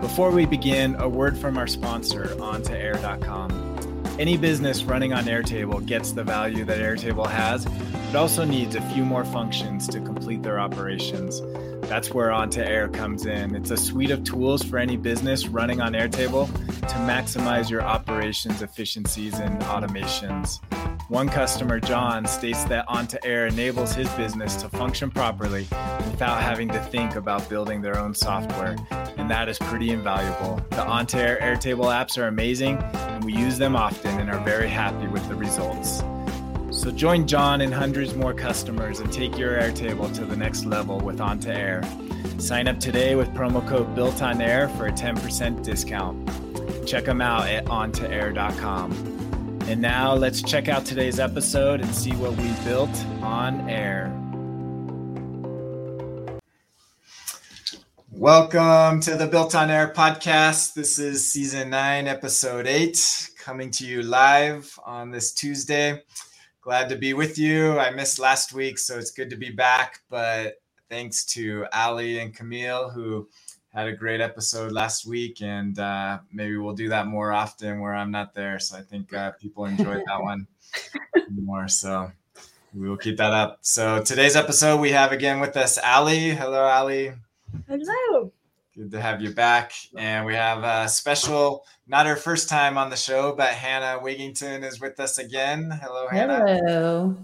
Before we begin, a word from our sponsor, On2Air.com. Any business running on Airtable gets the value that Airtable has, but also needs a few more functions to complete their operations. That's where On2Air comes in. It's a suite of tools for any business running on Airtable to maximize your operations efficiencies and automations. One customer, John, states that On2Air enables his business to function properly without having to think about building their own software, and that is pretty invaluable. The On2Air Airtable apps are amazing, and we use them often and are very happy with the results. So join John and hundreds more customers and take your Airtable to the next level with On2Air. Sign up today with promo code Built on Air for a 10% discount. Check them out at on2air.com. And now let's check out today's episode and see what we built on air. Welcome to the Built on Air podcast. This is season nine, episode eight, coming to you live on this Tuesday. Glad to be with you. I missed last week, so it's good to be back. But thanks to Ali and Camille who had a great episode last week, and uh, maybe we'll do that more often where I'm not there. So I think uh, people enjoyed that one more. So we will keep that up. So today's episode, we have again with us Ali. Hello, Ali. Hello. Good to have you back. And we have a special, not her first time on the show, but Hannah Wigington is with us again. Hello, Hannah. Hello.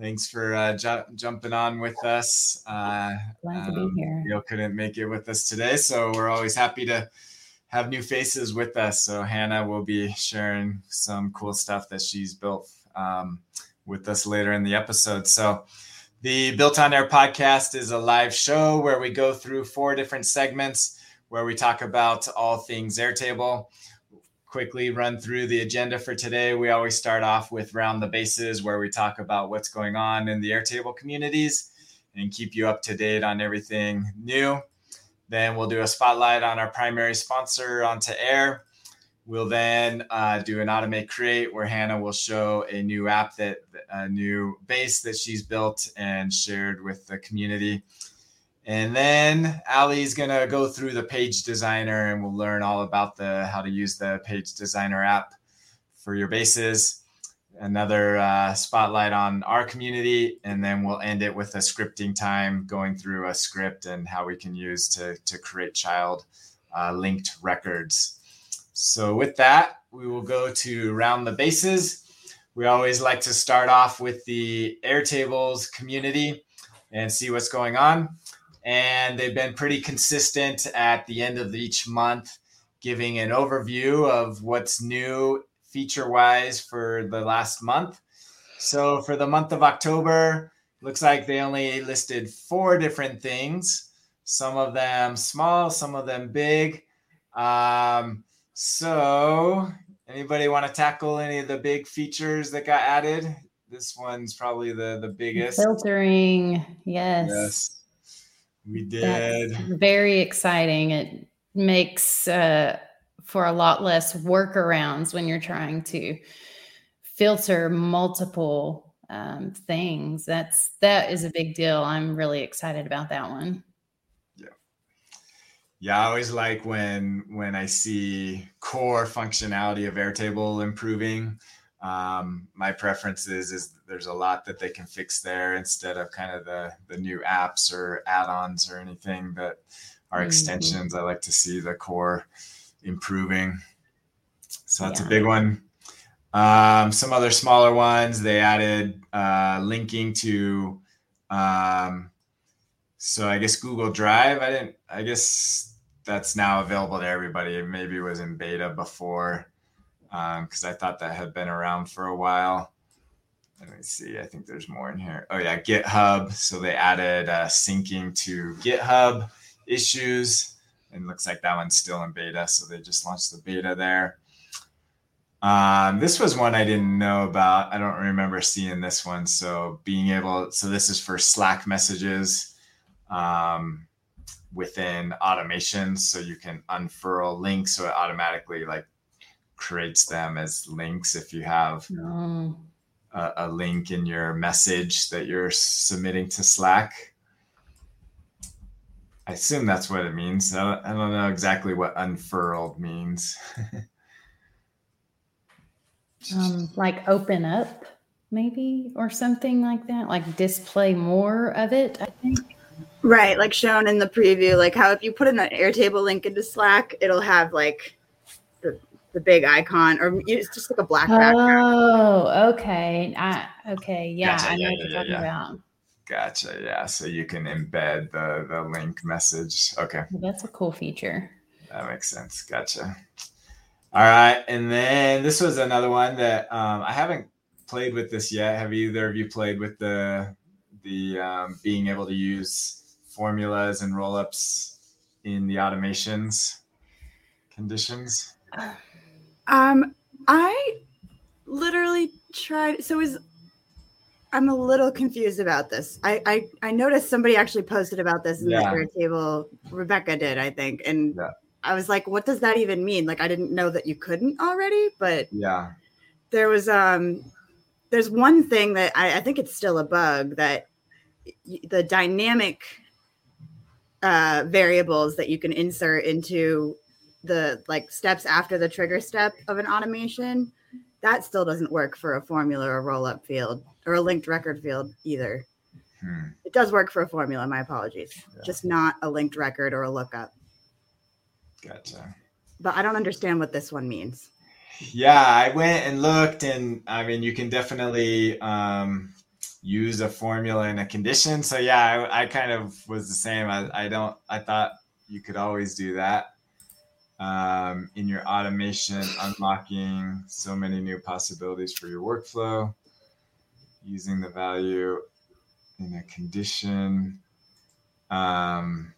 Thanks for uh, ju- jumping on with us. Uh, Glad to um, be here. Neil couldn't make it with us today, so we're always happy to have new faces with us. So Hannah will be sharing some cool stuff that she's built um, with us later in the episode. So the Built on Air podcast is a live show where we go through four different segments where we talk about all things Airtable quickly run through the agenda for today. We always start off with Round the Bases, where we talk about what's going on in the Airtable communities and keep you up to date on everything new. Then we'll do a spotlight on our primary sponsor, On2Air. We'll then uh, do an automate create where Hannah will show a new app that a new base that she's built and shared with the community. And then Ali's gonna go through the page designer and we'll learn all about the how to use the page designer app for your bases. Another uh, spotlight on our community, and then we'll end it with a scripting time going through a script and how we can use to, to create child uh, linked records. So, with that, we will go to round the bases. We always like to start off with the Airtables community and see what's going on and they've been pretty consistent at the end of each month, giving an overview of what's new feature wise for the last month. So for the month of October, looks like they only listed four different things, some of them small, some of them big. Um, so anybody want to tackle any of the big features that got added? This one's probably the the biggest. Filtering, yes. Yes. We did. That's very exciting. It makes uh, for a lot less workarounds when you're trying to filter multiple um, things. That's that is a big deal. I'm really excited about that one. Yeah, yeah. I always like when when I see core functionality of Airtable improving um, my preference is is there's a lot that they can fix there instead of kind of the the new apps or add-ons or anything that are mm-hmm. extensions. I like to see the core improving. So that's yeah. a big one. Um, some other smaller ones they added uh, linking to. Um, so I guess Google Drive. I didn't. I guess that's now available to everybody. Maybe it was in beta before because um, I thought that had been around for a while. Let me see. I think there's more in here. Oh yeah, GitHub. So they added uh, syncing to GitHub issues, and looks like that one's still in beta. So they just launched the beta there. Um, this was one I didn't know about. I don't remember seeing this one. So being able, so this is for Slack messages um, within automations. So you can unfurl links, so it automatically like creates them as links if you have oh. a, a link in your message that you're submitting to Slack. I assume that's what it means. I don't, I don't know exactly what unfurled means. um, like open up, maybe, or something like that. Like display more of it, I think. Right, like shown in the preview, like how if you put an Airtable link into Slack, it'll have like the the big icon, or it's just like a black background. Oh, okay. I, okay, yeah, gotcha. I know yeah, what you're yeah, talking yeah. about. Gotcha. Yeah. So you can embed the the link message. Okay. Well, that's a cool feature. That makes sense. Gotcha. All right. And then this was another one that um, I haven't played with this yet. Have either of you played with the the um, being able to use formulas and rollups in the automations conditions? Um, I literally tried. So is I'm a little confused about this. I I, I noticed somebody actually posted about this in yeah. the table. Rebecca did, I think, and yeah. I was like, "What does that even mean?" Like, I didn't know that you couldn't already, but yeah, there was um, there's one thing that I, I think it's still a bug that the dynamic uh, variables that you can insert into the like steps after the trigger step of an automation that still doesn't work for a formula or roll up field or a linked record field either. Hmm. It does work for a formula. My apologies. Yeah. Just not a linked record or a lookup. Gotcha. But I don't understand what this one means. Yeah, I went and looked, and I mean, you can definitely um, use a formula in a condition. So yeah, I, I kind of was the same. I, I don't. I thought you could always do that um, in your automation, unlocking so many new possibilities for your workflow using the value in a condition. Um,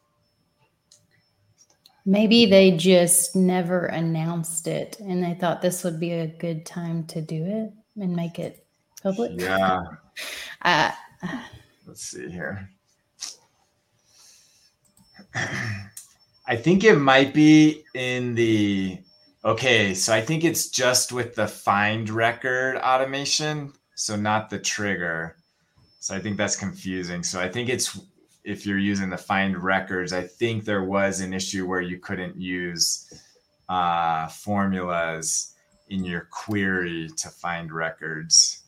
Maybe they just never announced it and they thought this would be a good time to do it and make it public. Yeah. uh, Let's see here. I think it might be in the okay. So I think it's just with the find record automation so not the trigger. So I think that's confusing. So I think it's if you're using the find records, I think there was an issue where you couldn't use uh, formulas in your query to find records.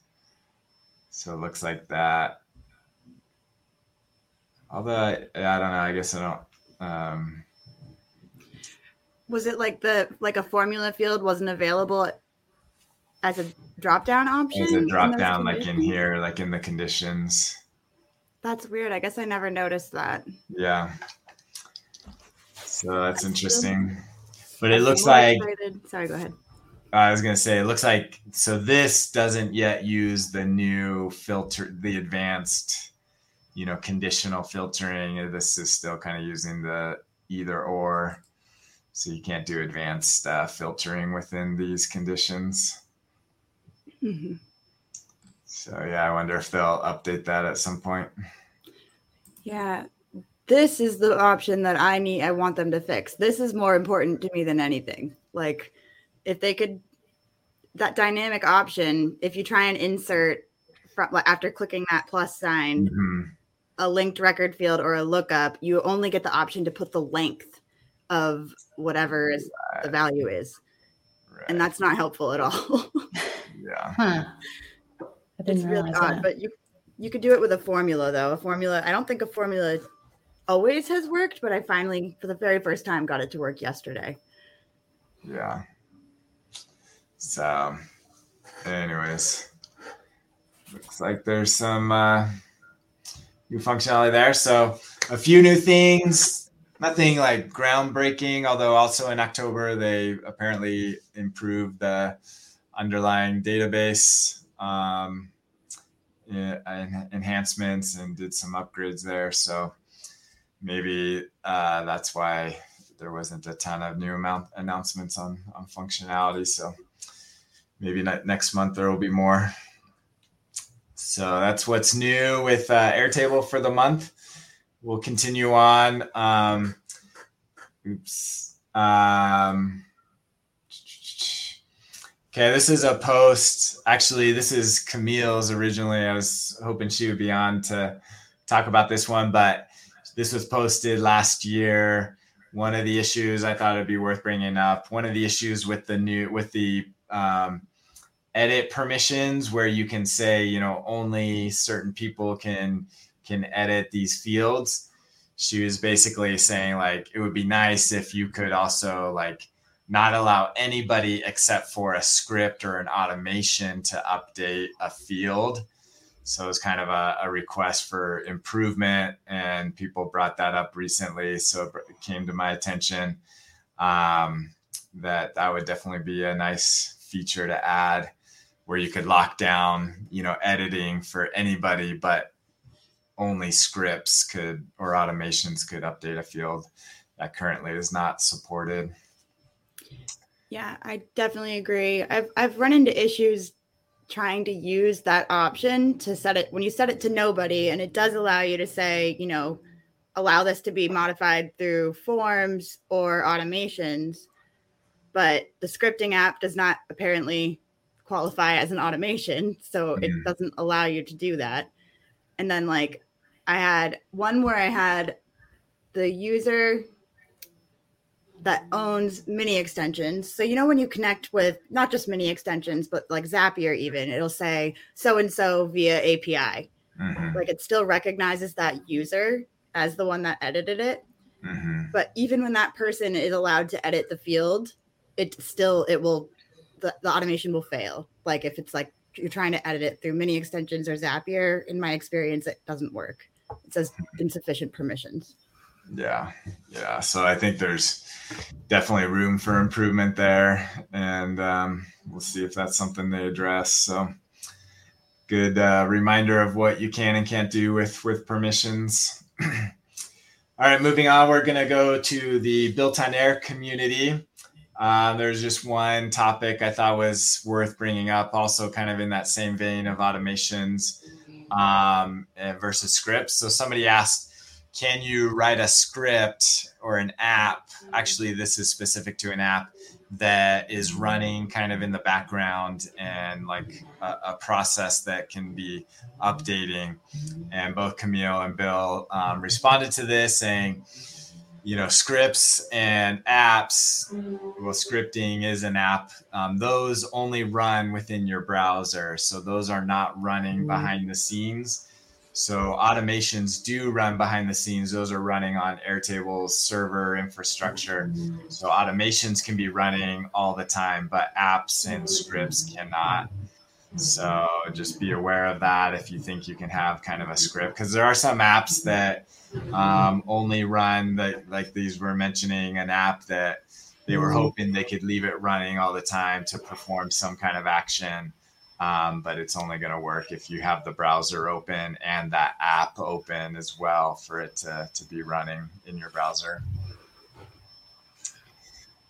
So it looks like that. Although I, don't know, I guess I don't. Um, was it like the like a formula field wasn't available as a drop down option? As a drop down, like in here, like in the conditions. That's weird. I guess I never noticed that. Yeah. So that's interesting. But it looks like. Excited. Sorry, go ahead. I was gonna say it looks like so this doesn't yet use the new filter, the advanced, you know, conditional filtering. This is still kind of using the either or, so you can't do advanced uh, filtering within these conditions. Mm-hmm. So yeah, I wonder if they'll update that at some point. Yeah, this is the option that I need. I want them to fix. This is more important to me than anything. Like, if they could, that dynamic option. If you try and insert from after clicking that plus sign, mm-hmm. a linked record field or a lookup, you only get the option to put the length of whatever is, right. the value is, right. and that's not helpful at all. Yeah. Huh. It's really odd, that. but you you could do it with a formula though. A formula. I don't think a formula always has worked, but I finally, for the very first time, got it to work yesterday. Yeah. So, anyways, looks like there's some uh, new functionality there. So, a few new things. Nothing like groundbreaking, although also in October they apparently improved the underlying database um, enhancements and did some upgrades there. So maybe uh, that's why there wasn't a ton of new amount announcements on on functionality. So maybe next month there will be more. So that's what's new with uh, Airtable for the month. We'll continue on. Um, oops. Um, okay, this is a post. Actually, this is Camille's originally. I was hoping she would be on to talk about this one, but this was posted last year. One of the issues I thought it'd be worth bringing up. One of the issues with the new with the um, edit permissions, where you can say, you know, only certain people can can edit these fields. She was basically saying like it would be nice if you could also like not allow anybody except for a script or an automation to update a field so it's kind of a, a, request for improvement, and people brought that up recently. So it came to my attention um, that that would definitely be a nice feature to add, where you could lock down, you know, editing for anybody, but only scripts could or automations could update a field that currently is not supported. Yeah, I definitely agree. I've I've run into issues trying to use that option to set it when you set it to nobody and it does allow you to say you know allow this to be modified through forms or automations but the scripting app does not apparently qualify as an automation so mm. it doesn't allow you to do that and then like i had one where i had the user that owns miniExtensions. So you know when you connect with not just miniExtensions, but like Zapier, even it'll say so and so via API. Mm-hmm. Like it still recognizes that user as the one that edited it. Mm-hmm. But even when that person is allowed to edit the field, it still it will the, the automation will fail. Like if it's like you're trying to edit it through miniExtensions or Zapier, in my experience, it doesn't work. It says insufficient permissions. Yeah. Yeah. So I think there's definitely room for improvement there. And um, we'll see if that's something they address. So good uh, reminder of what you can and can't do with, with permissions. All right, moving on, we're going to go to the built on air community. Uh, there's just one topic I thought was worth bringing up, also kind of in that same vein of automations um, versus scripts. So somebody asked, can you write a script or an app? Actually, this is specific to an app that is running kind of in the background and like a, a process that can be updating. And both Camille and Bill um, responded to this saying, you know, scripts and apps. Well, scripting is an app. Um, those only run within your browser. So those are not running behind the scenes so automations do run behind the scenes. Those are running on Airtable's server infrastructure. So automations can be running all the time, but apps and scripts cannot. So just be aware of that if you think you can have kind of a script, because there are some apps that um, only run that, like these were mentioning, an app that they were hoping they could leave it running all the time to perform some kind of action um, but it's only going to work if you have the browser open and that app open as well for it to, to be running in your browser.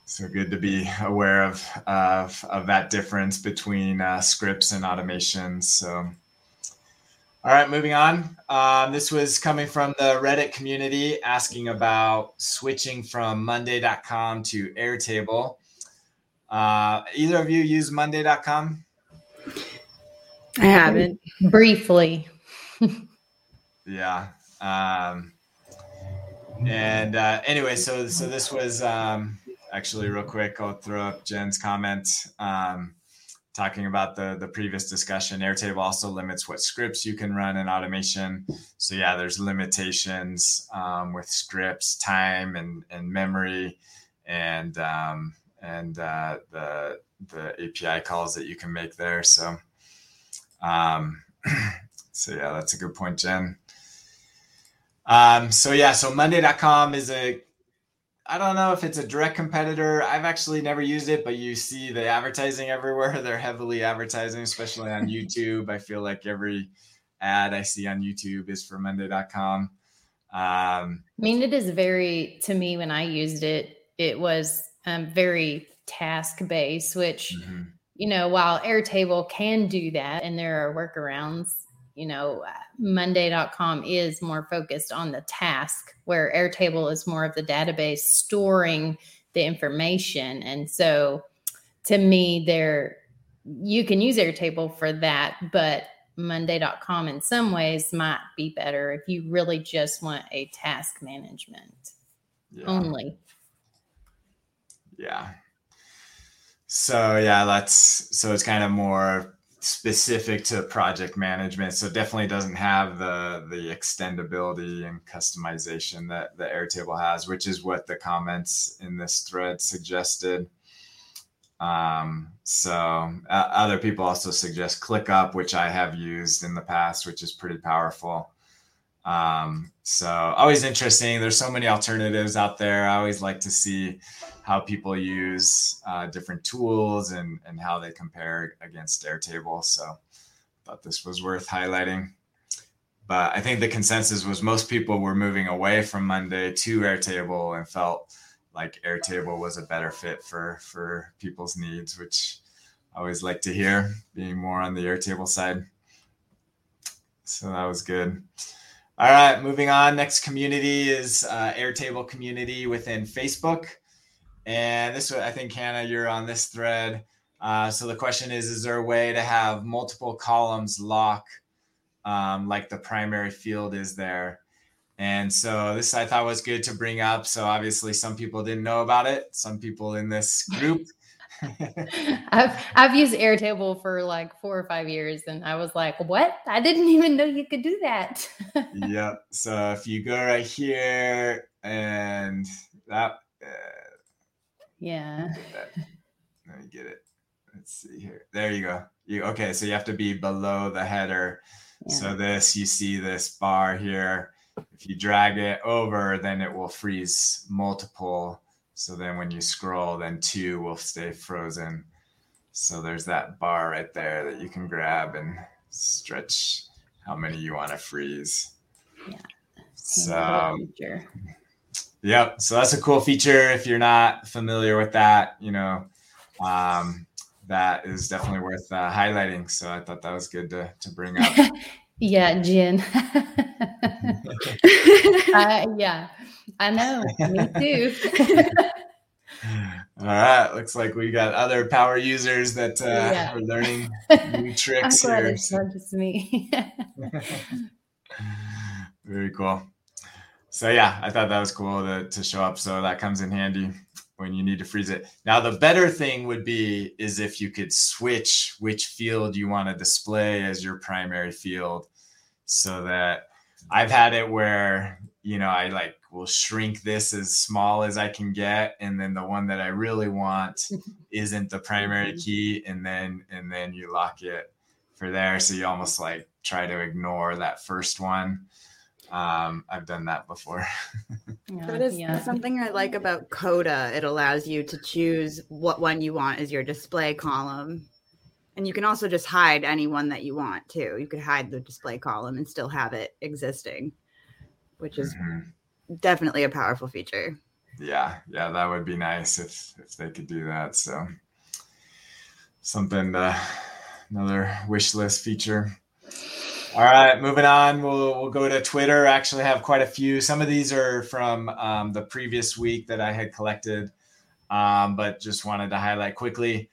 So good to be aware of, of, of that difference between uh, scripts and automations. So, all right, moving on. Um, this was coming from the Reddit community asking about switching from Monday.com to Airtable. Uh, either of you use Monday.com? I haven't. Briefly. yeah. Um, and uh, anyway, so so this was um, actually real quick. I'll throw up Jen's comment um, talking about the the previous discussion. Airtable also limits what scripts you can run in automation. So yeah, there's limitations um, with scripts, time and and memory, and um, and uh, the the API calls that you can make there. So, um, so yeah, that's a good point, Jen. Um, so yeah, so Monday.com is a I don't know if it's a direct competitor. I've actually never used it, but you see the advertising everywhere. They're heavily advertising, especially on YouTube. I feel like every ad I see on YouTube is for Monday.com. Um, I mean, it is very, to me, when I used it, it was um, very task based, which mm-hmm. you know, while Airtable can do that and there are workarounds, you know, Monday.com is more focused on the task, where Airtable is more of the database storing the information. And so to me, there you can use Airtable for that, but Monday.com in some ways might be better if you really just want a task management yeah. only. Yeah. So yeah, that's so it's kind of more specific to project management. So definitely doesn't have the the extendability and customization that the Airtable has, which is what the comments in this thread suggested. Um, so uh, other people also suggest ClickUp, which I have used in the past, which is pretty powerful. Um, so always interesting. There's so many alternatives out there. I always like to see how people use uh, different tools and, and how they compare against Airtable. So thought this was worth highlighting. But I think the consensus was most people were moving away from Monday to Airtable and felt like Airtable was a better fit for for people's needs, which I always like to hear, being more on the Airtable side. So that was good. All right, moving on. Next community is uh, Airtable community within Facebook. And this, I think, Hannah, you're on this thread. Uh, so the question is Is there a way to have multiple columns lock um, like the primary field is there? And so this I thought was good to bring up. So obviously, some people didn't know about it, some people in this group. I've I've used Airtable for like four or five years, and I was like, "What? I didn't even know you could do that." yep. So if you go right here, and that uh, yeah. Let me get it. Let's see here. There you go. You okay? So you have to be below the header. Yeah. So this, you see this bar here. If you drag it over, then it will freeze multiple. So then when you scroll, then two will stay frozen. So there's that bar right there that you can grab and stretch how many you want to freeze. Yeah. So Yep. So that's a cool feature. If you're not familiar with that, you know, um, that is definitely worth uh, highlighting. So I thought that was good to, to bring up. yeah, Jen. uh, yeah, I know. Me too. All right. Looks like we got other power users that uh, yeah. are learning new tricks here. It's not just me. Very cool so yeah, I thought that was cool to, to show up. So that comes in handy when you need to freeze it. Now the better thing would be is if you could switch which field you want to display as your primary field so that I've had it where, you know, I like will shrink this as small as I can get and then the one that I really want isn't the primary mm-hmm. key and then and then you lock it for there so you almost like try to ignore that first one um, I've done that before. yeah, that is yeah. something I like about Coda. It allows you to choose what one you want as your display column. And you can also just hide any one that you want too. You could hide the display column and still have it existing, which is mm-hmm. Definitely a powerful feature. Yeah, yeah, that would be nice if if they could do that. So something to, another wish list feature. All right, moving on. We'll we'll go to Twitter. Actually have quite a few. Some of these are from um, the previous week that I had collected, um, but just wanted to highlight quickly.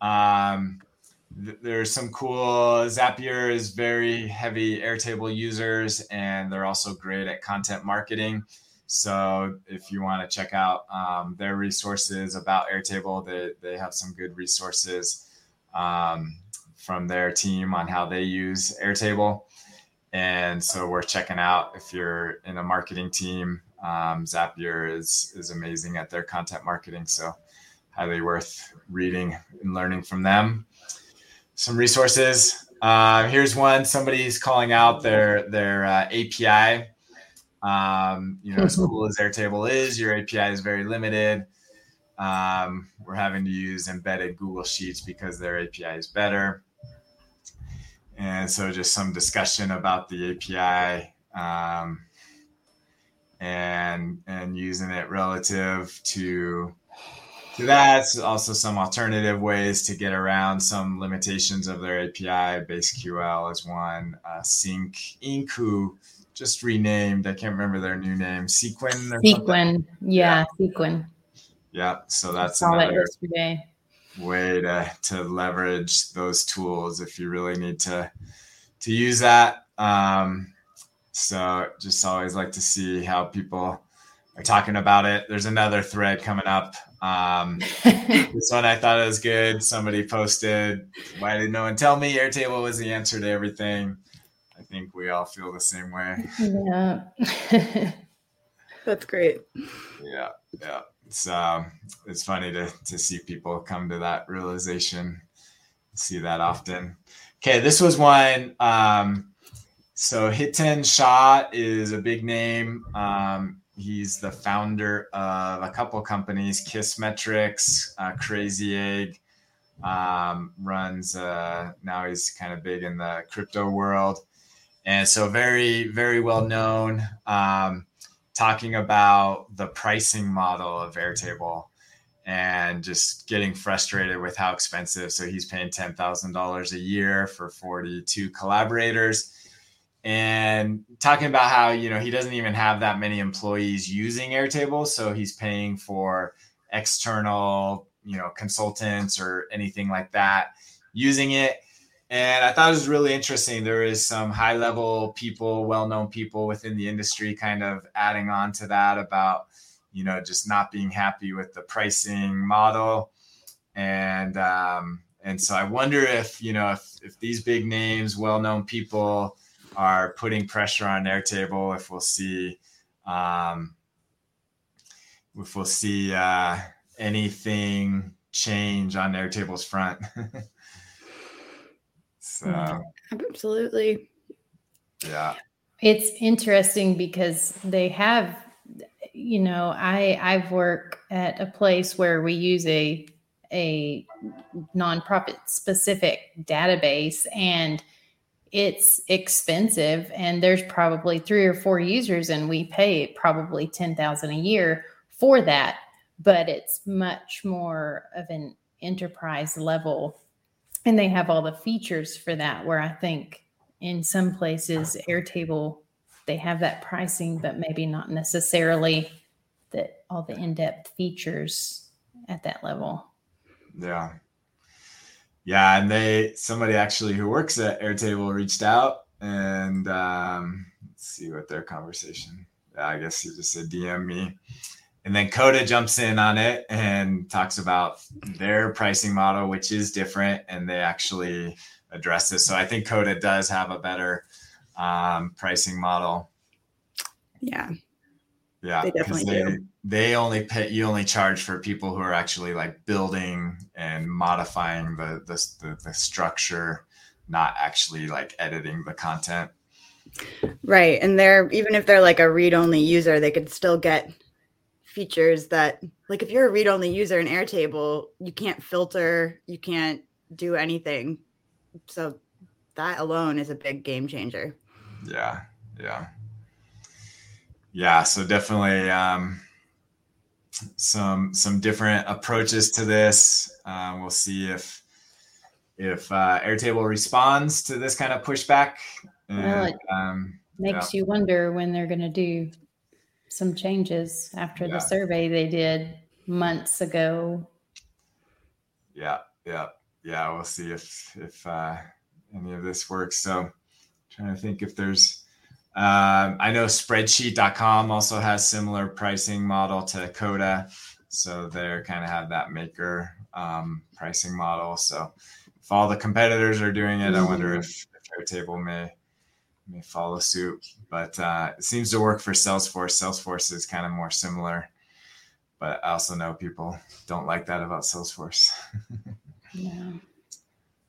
Um, there's some cool. Zapier is very heavy Airtable users, and they're also great at content marketing. So if you want to check out um, their resources about Airtable, they they have some good resources. Um, from their team on how they use Airtable. And so we're checking out if you're in a marketing team. Um, Zapier is is amazing at their content marketing, so highly worth reading and learning from them. Some resources. Uh, here's one. Somebody's calling out their their uh, API. Um, you know, as cool as Airtable is, your API is very limited. Um, we're having to use embedded Google Sheets because their API is better and so just some discussion about the API um, and and using it relative to that's also some alternative ways to get around some limitations of their API. BaseQL is one. Uh, Sync who just renamed, I can't remember their new name, Sequin. Sequin, yeah, yeah, Sequin. Yeah, so that's another way to to leverage those tools if you really need to to use that. Um, so just always like to see how people are talking about it. There's another thread coming up. Um, this one I thought it was good. Somebody posted, "Why did no one tell me Airtable was the answer to everything?" I think we all feel the same way. Yeah, that's great. Yeah, yeah. It's um, it's funny to to see people come to that realization. See that often. Okay, this was one. Um, so Hiten Shah is a big name. Um, he's the founder of a couple companies, Kissmetrics, uh, Crazy Egg. Um, runs uh, now he's kind of big in the crypto world, and so very very well known. Um, talking about the pricing model of Airtable and just getting frustrated with how expensive. So he's paying ten thousand dollars a year for forty two collaborators and talking about how you know he doesn't even have that many employees using airtable so he's paying for external you know consultants or anything like that using it. And i thought it was really interesting. There is some high level people well-known people within the industry kind of adding on to that about you know just not being happy with the pricing model. And um and so i wonder if you know if, if these big names well-known people are putting pressure on Airtable. If we'll see, um, if we'll see uh, anything change on Airtable's front. so absolutely, yeah, it's interesting because they have, you know, I I work at a place where we use a a nonprofit specific database and it's expensive and there's probably three or four users and we pay probably 10,000 a year for that. But it's much more of an enterprise level and they have all the features for that where i think in some places airtable they have that pricing but maybe not necessarily that all the in-depth features at that level. Yeah yeah, and they somebody actually who works at Airtable reached out and um, let's see what their conversation. I guess he just said DM me. And then Coda jumps in on it and talks about their pricing model, which is different, and they actually address this. So I think Coda does have a better um, pricing model. Yeah. Yeah, they definitely they, do. They only pay. You only charge for people who are actually like building and modifying the the, the, the structure, not actually like editing the content. Right, and they're even if they're like a read-only user, they could still get features that, like, if you're a read-only user in Airtable, you can't filter, you can't do anything. So that alone is a big game changer. Yeah, yeah yeah so definitely um, some some different approaches to this uh, we'll see if if uh, airtable responds to this kind of pushback and, well, it um, makes yeah. you wonder when they're going to do some changes after yeah. the survey they did months ago yeah yeah yeah we'll see if if uh, any of this works so trying to think if there's um, I know spreadsheet.com also has similar pricing model to Coda. So they're kind of have that maker um, pricing model. So if all the competitors are doing it, I wonder if, if Airtable may may follow suit. But uh, it seems to work for Salesforce. Salesforce is kind of more similar. But I also know people don't like that about Salesforce. yeah.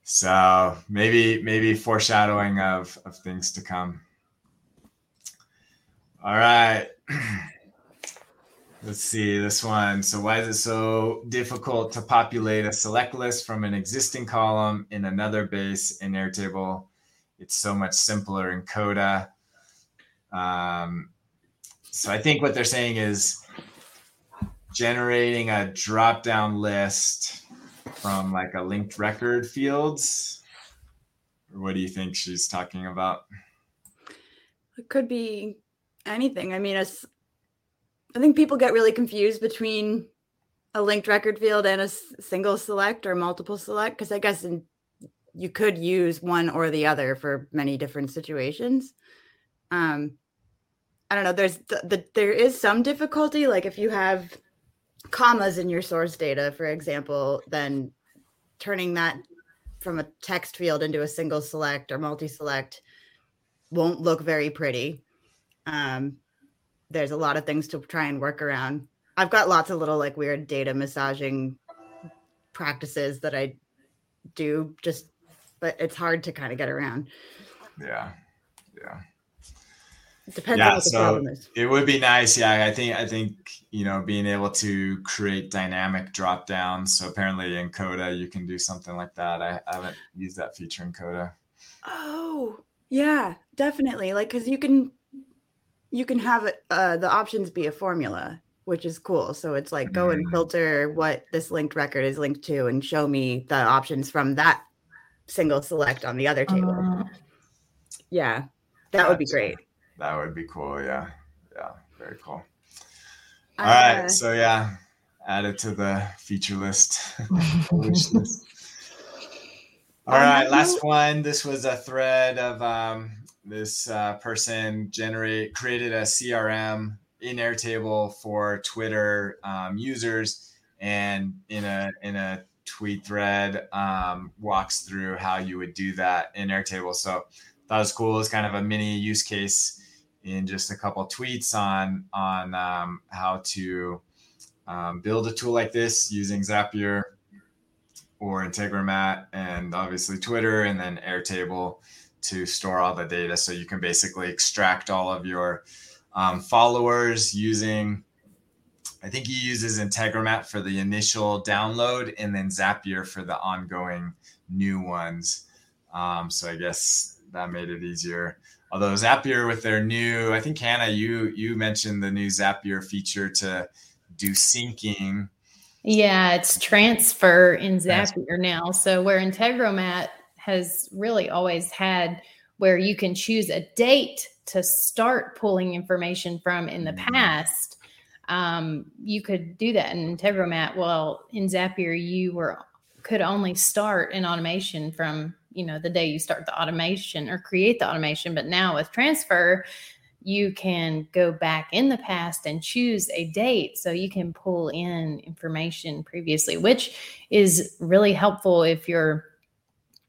So maybe maybe foreshadowing of of things to come. All right. Let's see this one. So, why is it so difficult to populate a select list from an existing column in another base in Airtable? It's so much simpler in Coda. Um, so, I think what they're saying is generating a drop down list from like a linked record fields. What do you think she's talking about? It could be anything. I mean, it's, I think people get really confused between a linked record field and a single select or multiple select because I guess in, you could use one or the other for many different situations. Um, I don't know. There's the, the there is some difficulty. Like if you have commas in your source data, for example, then turning that from a text field into a single select or multi-select won't look very pretty. Um, there's a lot of things to try and work around. I've got lots of little like weird data massaging practices that I do just but it's hard to kind of get around. Yeah. Yeah. It depends yeah, on what the so problem is. It would be nice. Yeah. I think, I think, you know, being able to create dynamic drop downs. So apparently in Coda, you can do something like that. I, I haven't used that feature in Coda. Oh, yeah, definitely. Like, cause you can, you can have it, uh, the options be a formula, which is cool. So it's like go and mm. filter what this linked record is linked to and show me the options from that single select on the other table. Uh, yeah, that would be great. That would be cool. Yeah. Yeah. Very cool. All uh, right. So yeah, add it to the feature list. list. All right, last one. This was a thread of um, this uh, person generate created a CRM in Airtable for Twitter um, users, and in a in a tweet thread um, walks through how you would do that in Airtable. So that was cool. It's kind of a mini use case in just a couple tweets on on um, how to um, build a tool like this using Zapier or Integromat and obviously Twitter and then Airtable to store all the data. So you can basically extract all of your um, followers using, I think he uses Integromat for the initial download and then Zapier for the ongoing new ones. Um, so I guess that made it easier although Zapier with their new, I think Hannah, you you mentioned the new Zapier feature to do syncing. Yeah, it's transfer in Zapier now. So where Integromat has really always had where you can choose a date to start pulling information from in the mm-hmm. past, um, you could do that in Integromat. Well, in Zapier, you were could only start an automation from you know the day you start the automation or create the automation but now with transfer you can go back in the past and choose a date so you can pull in information previously which is really helpful if you're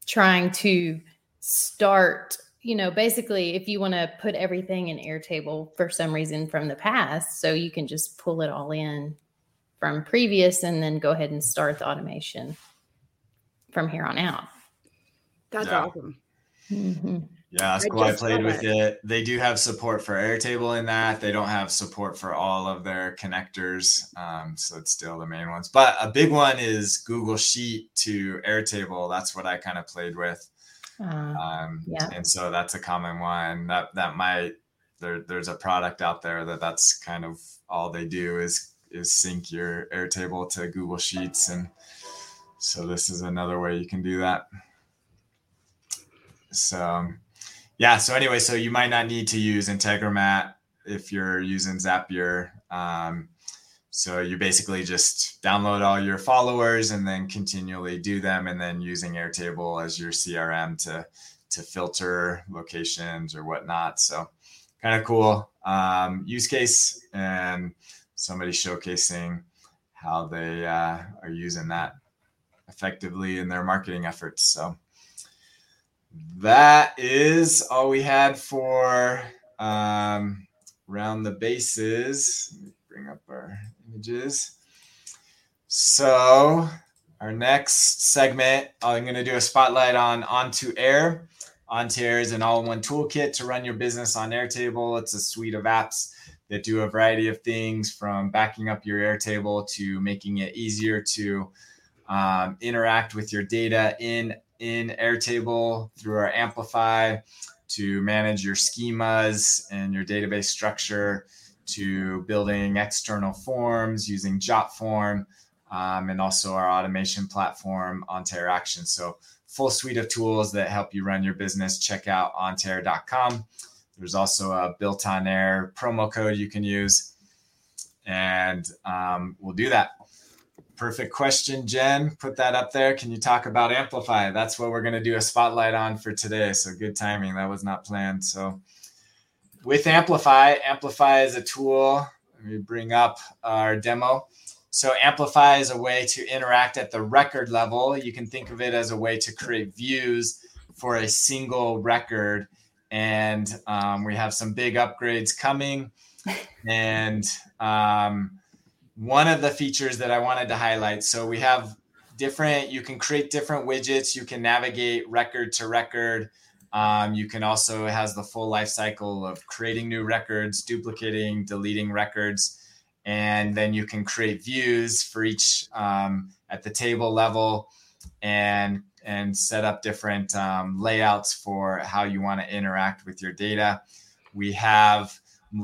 trying to start you know basically if you want to put everything in airtable for some reason from the past so you can just pull it all in from previous and then go ahead and start the automation from here on out that's yeah. awesome. Mm-hmm. Yeah, that's I cool. I played with it. it. They do have support for Airtable in that. They don't have support for all of their connectors. Um, so it's still the main ones. But a big one is Google Sheet to Airtable. That's what I kind of played with. Uh, um, yeah. And so that's a common one that, that might, there, there's a product out there that that's kind of all they do is, is sync your Airtable to Google Sheets. And so this is another way you can do that. So, yeah. So anyway, so you might not need to use Integromat if you're using Zapier. Um, so you basically just download all your followers and then continually do them, and then using Airtable as your CRM to to filter locations or whatnot. So kind of cool um, use case and somebody showcasing how they uh, are using that effectively in their marketing efforts. So that is all we had for um, round the bases. Bring up our images. So our next segment, I'm going to do a spotlight on On2Air. On2Air is an all-in-one toolkit to run your business on Airtable. It's a suite of apps that do a variety of things from backing up your Airtable to making it easier to um, interact with your data in in Airtable through our Amplify to manage your schemas and your database structure to building external forms using JotForm, um, and also our automation platform, On2Air Action. So, full suite of tools that help you run your business. Check out on2air.com. There's also a built on air promo code you can use, and um, we'll do that. Perfect question, Jen. Put that up there. Can you talk about Amplify? That's what we're going to do a spotlight on for today. So, good timing. That was not planned. So, with Amplify, Amplify is a tool. Let me bring up our demo. So, Amplify is a way to interact at the record level. You can think of it as a way to create views for a single record. And um, we have some big upgrades coming. And um, one of the features that I wanted to highlight. So, we have different, you can create different widgets, you can navigate record to record. Um, you can also, has the full life cycle of creating new records, duplicating, deleting records, and then you can create views for each um, at the table level and and set up different um, layouts for how you want to interact with your data. We have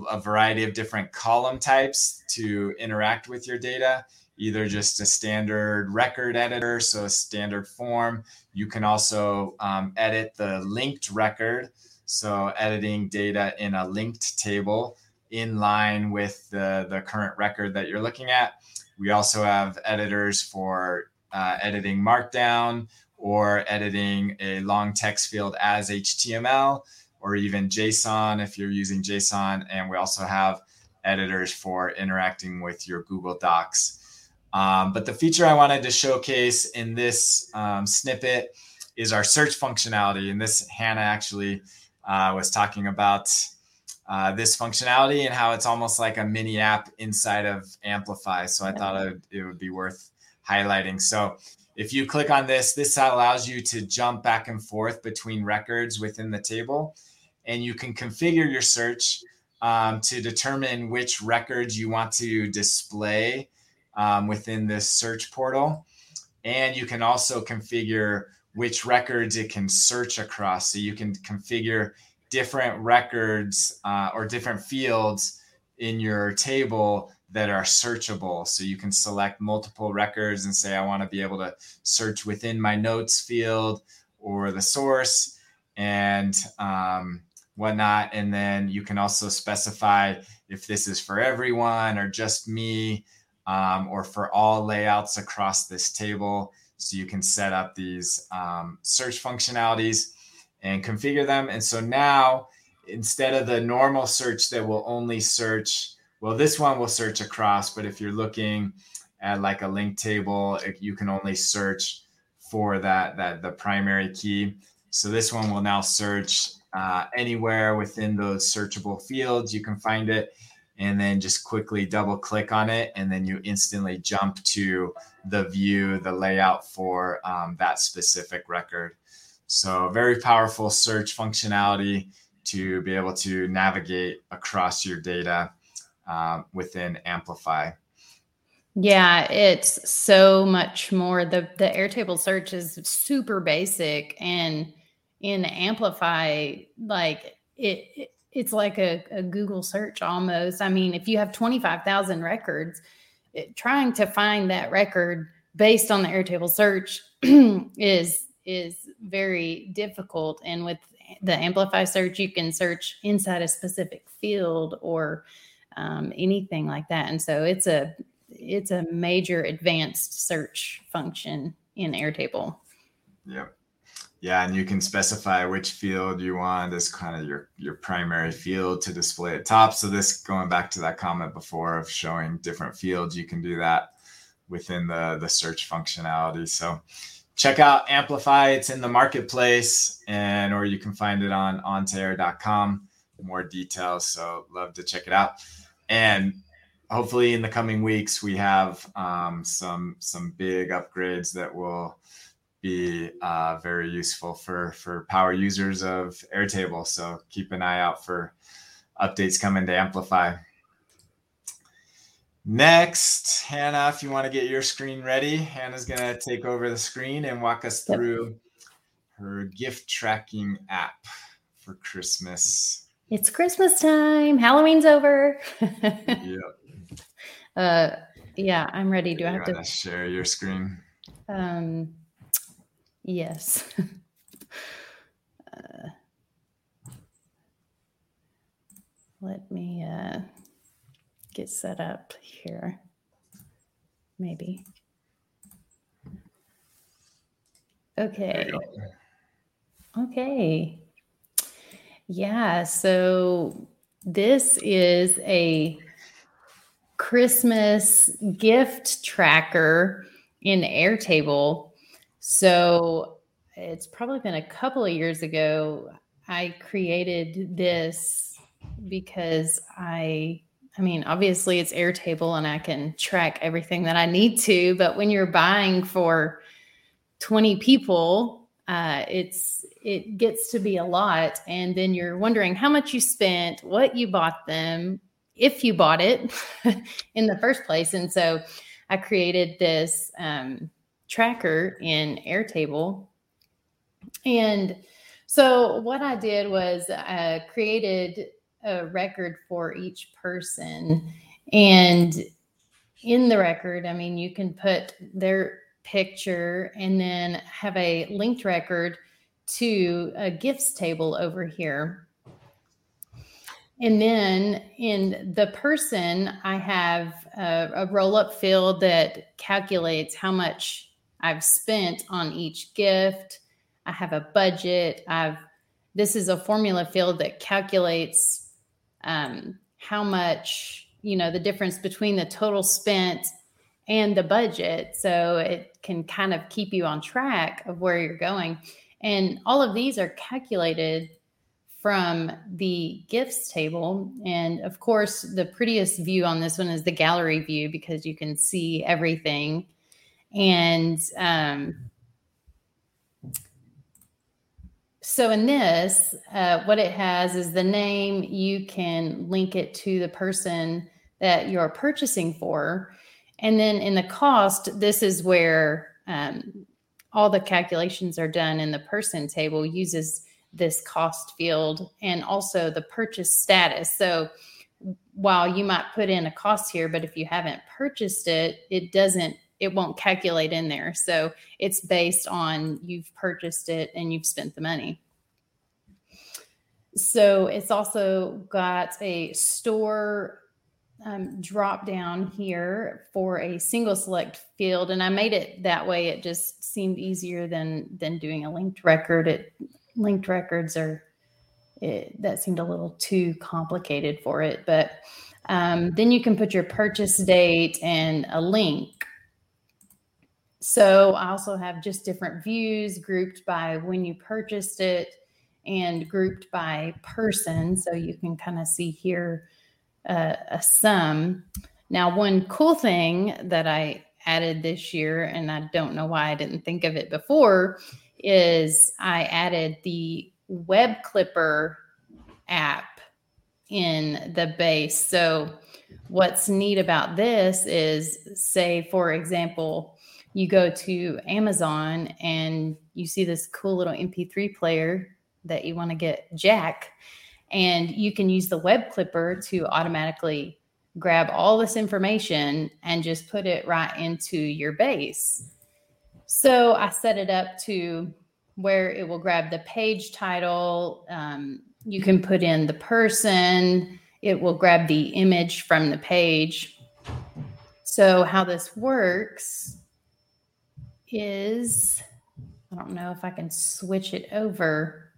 a variety of different column types to interact with your data either just a standard record editor, so a standard form. You can also um, edit the linked record, so editing data in a linked table in line with the, the current record that you're looking at. We also have editors for uh, editing Markdown or editing a long text field as HTML or even JSON if you're using JSON. And we also have editors for interacting with your Google Docs. Um, but the feature I wanted to showcase in this um, snippet is our search functionality. And this Hannah actually uh, was talking about uh, this functionality and how it's almost like a mini app inside of Amplify. So I thought it, it would be worth highlighting. So if you click on this, this allows you to jump back and forth between records within the table. And you can configure your search um, to determine which records you want to display um, within this search portal. And you can also configure which records it can search across. So you can configure different records uh, or different fields in your table that are searchable. So you can select multiple records and say, I want to be able to search within my notes field or the source and um, whatnot. And then you can also specify if this is for everyone or just me um, or for all layouts across this table. So you can set up these um, search functionalities and configure them. And so now, instead of the normal search that will only search, well, this one will search across, but if you're looking at like a link table, you can only search for that, that the primary key. So this one will now search uh, anywhere within those searchable fields. You can find it and then just quickly double click on it and then you instantly jump to the view the layout for um, that specific record so very powerful search functionality to be able to navigate across your data uh, within amplify yeah it's so much more the the airtable search is super basic and in amplify like it, it it's like a, a Google search almost. I mean, if you have 25,000 records, it, trying to find that record based on the Airtable search is is very difficult. And with the Amplify search, you can search inside a specific field or um, anything like that. And so it's a it's a major advanced search function in Airtable. Yep. Yeah, and you can specify which field you want as kind of your your primary field to display at top. So this going back to that comment before of showing different fields, you can do that within the the search functionality. So check out Amplify. It's in the marketplace, and or you can find it on on2air.com. More details. So love to check it out. And hopefully in the coming weeks we have um, some some big upgrades that will be uh, very useful for for power users of Airtable. So keep an eye out for updates coming to Amplify. Next, Hannah, if you want to get your screen ready, Hannah's going to take over the screen and walk us through her gift tracking app for Christmas. It's Christmas time. Halloween's over. yeah. Uh, yeah, I'm ready. Do you I have to share your screen? Um, yes. uh, let me uh, get set up here. Maybe. Okay. Okay. Yeah. So this is a Christmas gift tracker in Airtable. So it's probably been a couple of years ago. I created this because I I mean, obviously it's Airtable and I can track everything that I need to, but when you're buying for 20 people, uh, it's it gets to be a lot, and then you're wondering how much you spent, what you bought them, if you bought it in the first place, and so I created this um, tracker in Airtable, and so what I did was I created a record for each person, and in the record, I mean, you can put their picture and then have a linked record to a gifts table over here. And then in the person, I have a, a roll up field that calculates how much I've spent on each gift. I have a budget. I've this is a formula field that calculates um, how much you know the difference between the total spent and the budget. So it can kind of keep you on track of where you're going. And all of these are calculated from the gifts table. And of course, the prettiest view on this one is the gallery view because you can see everything. And um, so in this, uh, what it has is the name, you can link it to the person that you're purchasing for. And then in the cost, this is where um, all the calculations are done in the person table uses this cost field and also the purchase status. So while you might put in a cost here, but if you haven't purchased it, it doesn't, it won't calculate in there. So it's based on you've purchased it and you've spent the money. So it's also got a store um, drop down here for a single select field and I made it that way. It just seemed easier than than doing a linked record. It linked records are it, that seemed a little too complicated for it. But um, then you can put your purchase date and a link. So I also have just different views grouped by when you purchased it and grouped by person. So you can kind of see here uh, a sum. Now, one cool thing that I added this year, and I don't know why I didn't think of it before, is I added the Web Clipper app in the base. So, what's neat about this is, say, for example, you go to Amazon and you see this cool little MP3 player that you want to get Jack and you can use the web clipper to automatically grab all this information and just put it right into your base. So I set it up to where it will grab the page title. Um, you can put in the person, it will grab the image from the page. So, how this works is I don't know if I can switch it over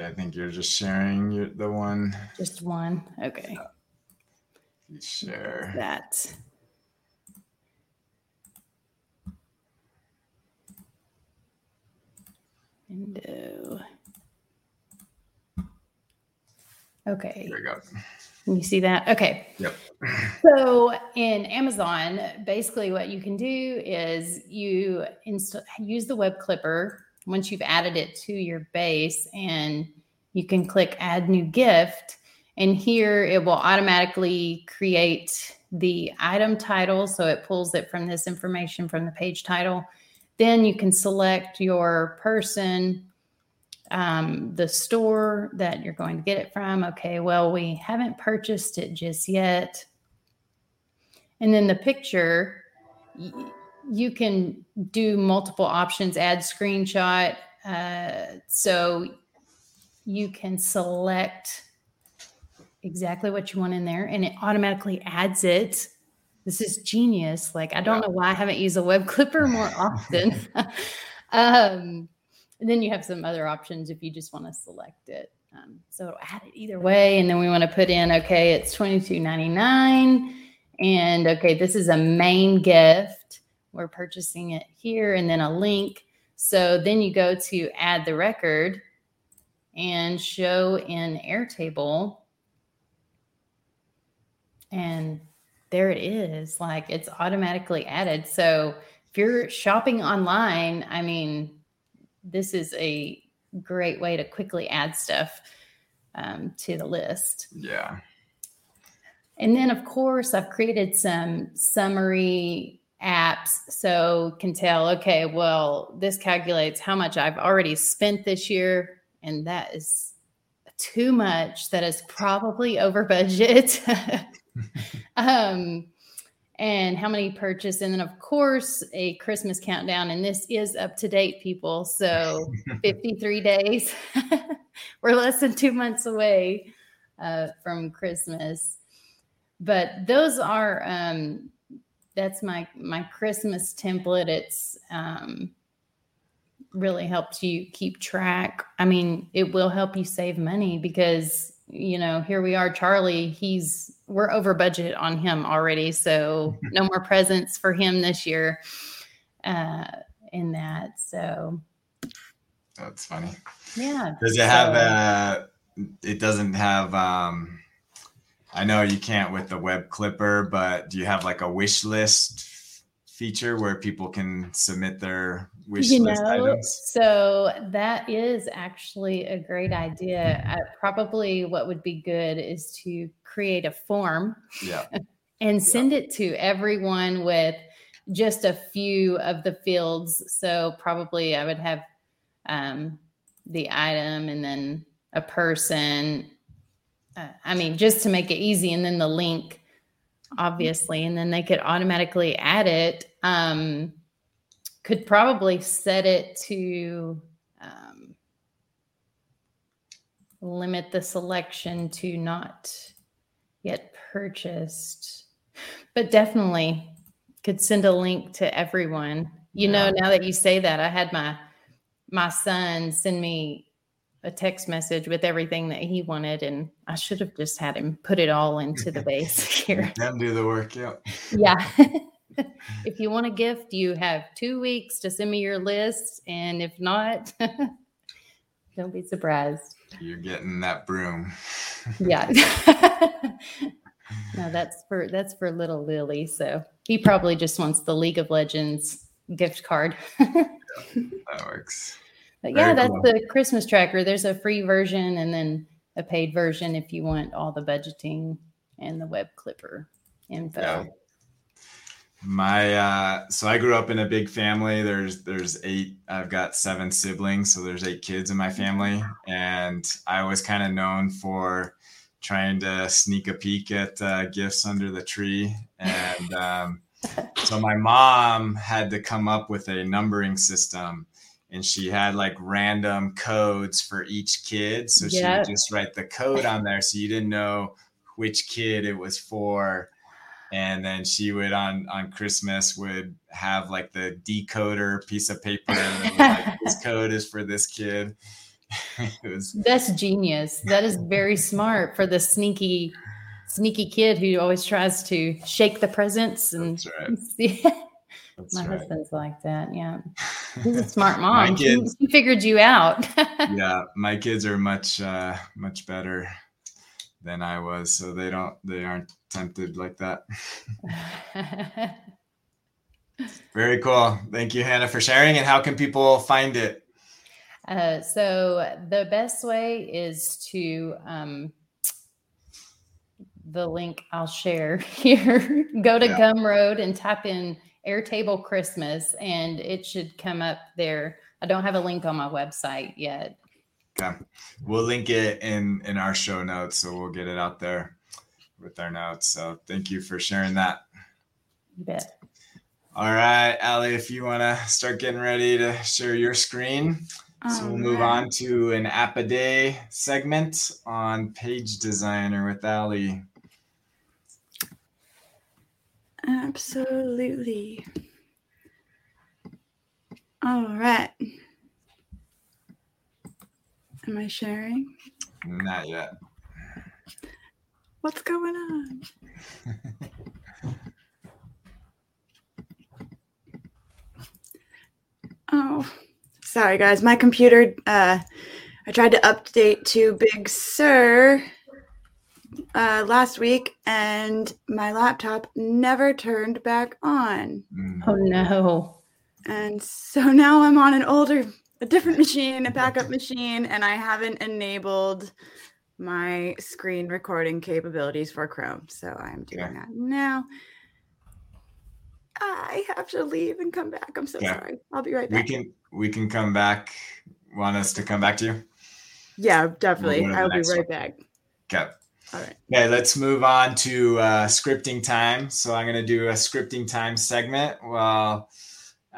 yeah, I think you're just sharing your, the one. Just one. Okay. You share that. Window. Okay. There we go. Can you see that? Okay. Yep. So in Amazon, basically what you can do is you install use the web clipper once you've added it to your base and you can click add new gift and here it will automatically create the item title so it pulls it from this information from the page title then you can select your person um, the store that you're going to get it from. Okay, well, we haven't purchased it just yet. And then the picture, you can do multiple options, add screenshot. Uh, so you can select exactly what you want in there and it automatically adds it. This is genius. Like, I don't know why I haven't used a web clipper more often. um, and then you have some other options if you just want to select it. Um, so it'll add it either way. And then we want to put in, okay, it's $22.99. And okay, this is a main gift. We're purchasing it here and then a link. So then you go to add the record and show in Airtable. And there it is. Like it's automatically added. So if you're shopping online, I mean, this is a great way to quickly add stuff um, to the list. Yeah. And then, of course, I've created some summary apps so can tell, okay, well, this calculates how much I've already spent this year. And that is too much. That is probably over budget. um, and how many purchased. And then, of course, a Christmas countdown. And this is up to date, people. So 53 days. We're less than two months away uh, from Christmas. But those are, um, that's my my Christmas template. It's um, really helps you keep track. I mean, it will help you save money because you know, here we are, Charlie. He's we're over budget on him already, so no more presents for him this year. Uh, in that, so that's funny. Yeah. Does it have a? It doesn't have. um I know you can't with the web clipper, but do you have like a wish list feature where people can submit their wish you list know, items? So that is actually a great idea. Uh, probably what would be good is to create a form Yeah. and send it to everyone with just a few of the fields. So probably I would have um, the item and then a person. Uh, I mean, just to make it easy, and then the link obviously, and then they could automatically add it. Um, could probably set it to um, limit the selection to not yet purchased, but definitely could send a link to everyone. You yeah. know, now that you say that, I had my my son send me a text message with everything that he wanted, and I should have just had him put it all into the base here. Them do the work, yeah. Yeah. if you want a gift, you have two weeks to send me your list, and if not, don't be surprised. You're getting that broom. yeah. no, that's for that's for little Lily. So he probably just wants the League of Legends gift card. yeah, that works. But yeah, that's cool. the Christmas tracker. There's a free version and then a paid version if you want all the budgeting and the web clipper info. Yeah. My uh so I grew up in a big family. There's there's eight I've got seven siblings, so there's eight kids in my family and I was kind of known for trying to sneak a peek at uh, gifts under the tree and um so my mom had to come up with a numbering system and she had like random codes for each kid. So she would just write the code on there so you didn't know which kid it was for. And then she would on on Christmas would have like the decoder piece of paper and like, this code is for this kid. was, That's genius. That is very smart for the sneaky sneaky kid who always tries to shake the presents and right. My right. husband's like that. Yeah. He's a smart mom. Kids, she, figured you out. yeah. My kids are much, uh, much better than I was. So they don't, they aren't tempted like that. Very cool. Thank you, Hannah, for sharing. And how can people find it? Uh, so the best way is to um, the link I'll share here. Go to yeah. Gumroad and type in Airtable Christmas, and it should come up there. I don't have a link on my website yet. Okay. We'll link it in in our show notes, so we'll get it out there with our notes. So thank you for sharing that. You bet. All right, Ali, if you want to start getting ready to share your screen. so we'll move on to an app a day segment on Page Designer with Ali. Absolutely. All right. Am I sharing? Not yet. What's going on? oh, sorry guys. My computer uh I tried to update to Big Sur uh, last week and my laptop never turned back on. Mm. Oh no. And so now I'm on an older, a different machine, a backup machine, and I haven't enabled my screen recording capabilities for Chrome. So I'm doing Okay. that now. I have to leave and come back. I'm so Yeah. sorry. I'll be right back. We can we can come back. Want us to come back to you? yeah, definitely. the I'll be right one. back. Okay. All right. Okay, let's move on to uh, scripting time. So I'm going to do a scripting time segment while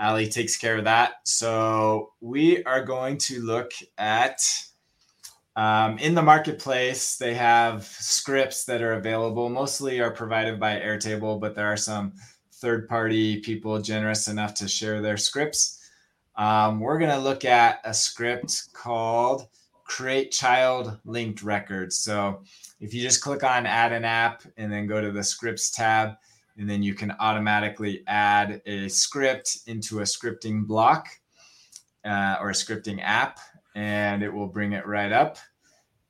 Ali takes care of that. So we are going to look at um, in the marketplace. They have scripts that are available. Mostly are provided by Airtable, but there are some third-party people generous enough to share their scripts. Um, we're going to look at a script called Create Child Linked Records. So if you just click on add an app and then go to the scripts tab and then you can automatically add a script into a scripting block uh, or a scripting app and it will bring it right up.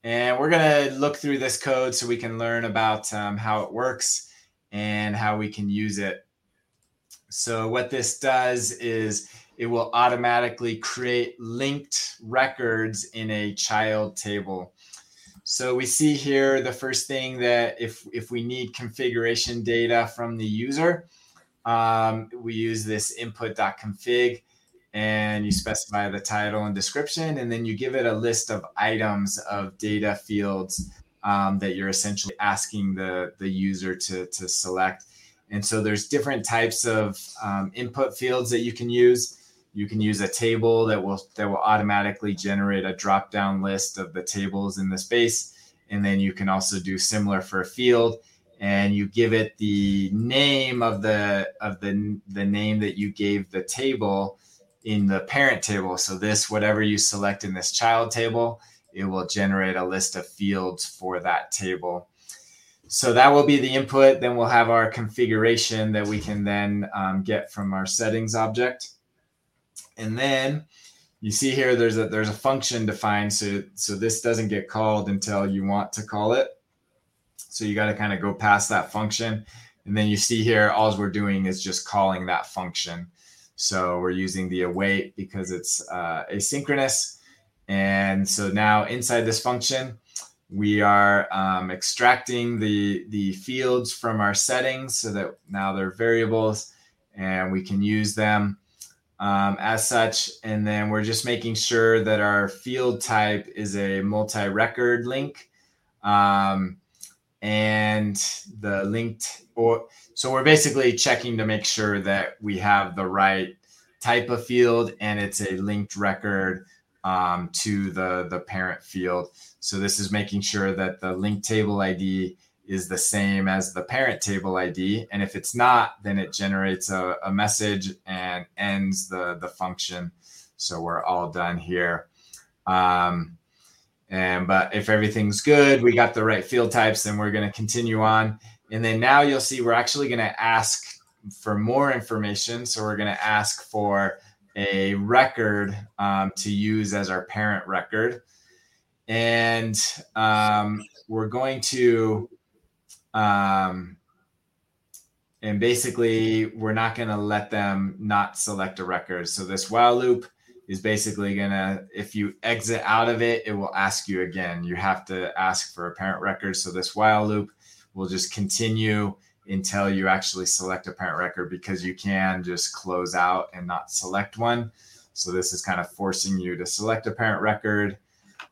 And we're going to look through this code so we can learn about um, how it works and how we can use it. So what this does is it will automatically create linked records in a child table. So we see here the first thing that if if we need configuration data from the user, um, we use this input.config and you specify the title and description, and then you give it a list of items of data fields um, that you're essentially asking the, the user to, to select. And so there's different types of um, input fields that you can use. You can use a table that will that will automatically generate a drop down list of the tables in the space, and then you can also do similar for a field, and you give it the name of the of the the name that you gave the table in the parent table. So this whatever you select in this child table, it will generate a list of fields for that table. So that will be the input. Then we'll have our configuration that we can then um, get from our settings object. And then you see here there's a there's a function defined so so this doesn't get called until you want to call it so you got to kind of go past that function and then you see here all we're doing is just calling that function so we're using the await because it's uh, asynchronous and so now inside this function we are um, extracting the the fields from our settings so that now they're variables and we can use them um, as such. And then we're just making sure that our field type is a multi record link. Um, and the linked, or so we're basically checking to make sure that we have the right type of field and it's a linked record um, to the, the parent field. So this is making sure that the link table ID is the same as the parent table ID. And if it's not, then it generates a, a message and ends the, the function. So we're all done here. Um, and but if everything's good, we got the right field types, then we're going to continue on. And then now you'll see we're actually going to ask for more information. So we're going to ask for a record um, to use as our parent record. And um, we're going to um, and basically we're not going to let them not select a record so this while loop is basically going to if you exit out of it it will ask you again you have to ask for a parent record so this while loop will just continue until you actually select a parent record because you can just close out and not select one so this is kind of forcing you to select a parent record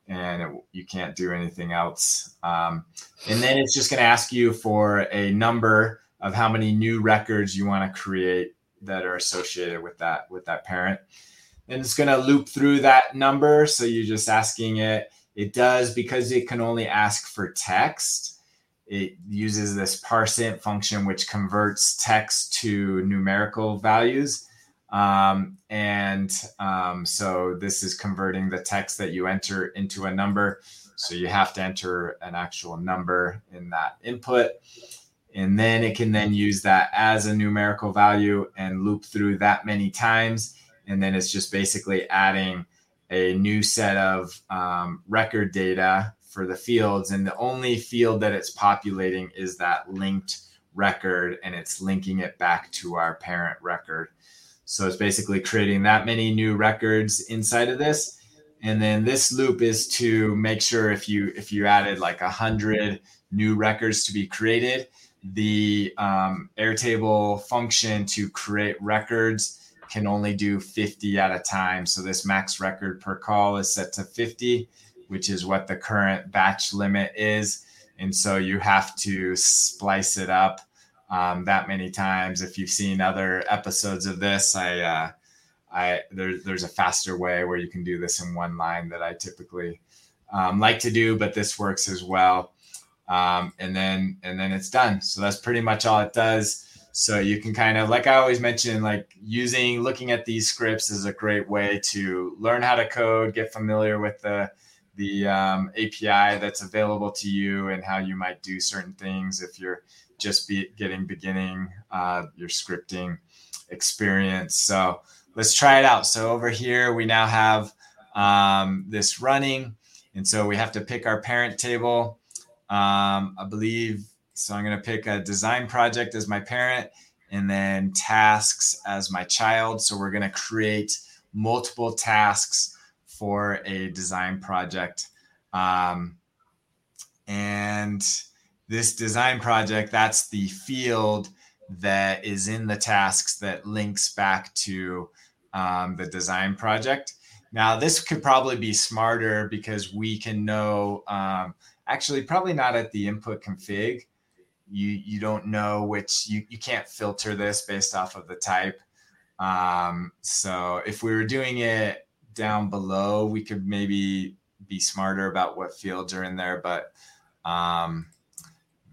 and it, you can't do anything else. Um, and then it's just going to ask you for a number of how many new records you want to create that are associated with that with that parent. And it's going to loop through that number. So you're just asking it. It does because it can only ask for text. It uses this parseInt function, which converts text to numerical values. Um, and um, so this is converting the text that you enter into a number. So you have to enter an actual number in that input. And then it can then use that as a numerical value and loop through that many times. And then it's just basically adding a new set of um, record data for the fields. And the only field that it's populating is that linked record and it's linking it back to our parent record. So it's basically creating that many new records inside of this. And then this loop is to make sure if you if you added like a hundred new records to be created, the um, Airtable function to create records can only do 50 at a time. So this max record per call is set to 50, which is what the current batch limit is. And so you have to splice it up um, that many times. If you've seen other episodes of this, I, uh, I there, there's a faster way where you can do this in one line that I typically um, like to do, but this works as well. Um, and then and then it's done. So that's pretty much all it does. So you can kind of, like I always mention, like using looking at these scripts is a great way to learn how to code, get familiar with the the um, API that's available to you and how you might do certain things if you're just be getting beginning uh, your scripting experience. So let's try it out. So over here, we now have um, this running. And so we have to pick our parent table. Um, I believe, so I'm going to pick a design project as my parent and then tasks as my child. So we're going to create multiple tasks for a design project. Um, and this design project, that's the field that is in the tasks that links back to um, the design project. Now, this could probably be smarter because we can know, um, actually, probably not at the input config. You, you don't know which, you, you can't filter this based off of the type. Um, so if we were doing it down below, we could maybe be smarter about what fields are in there. But um,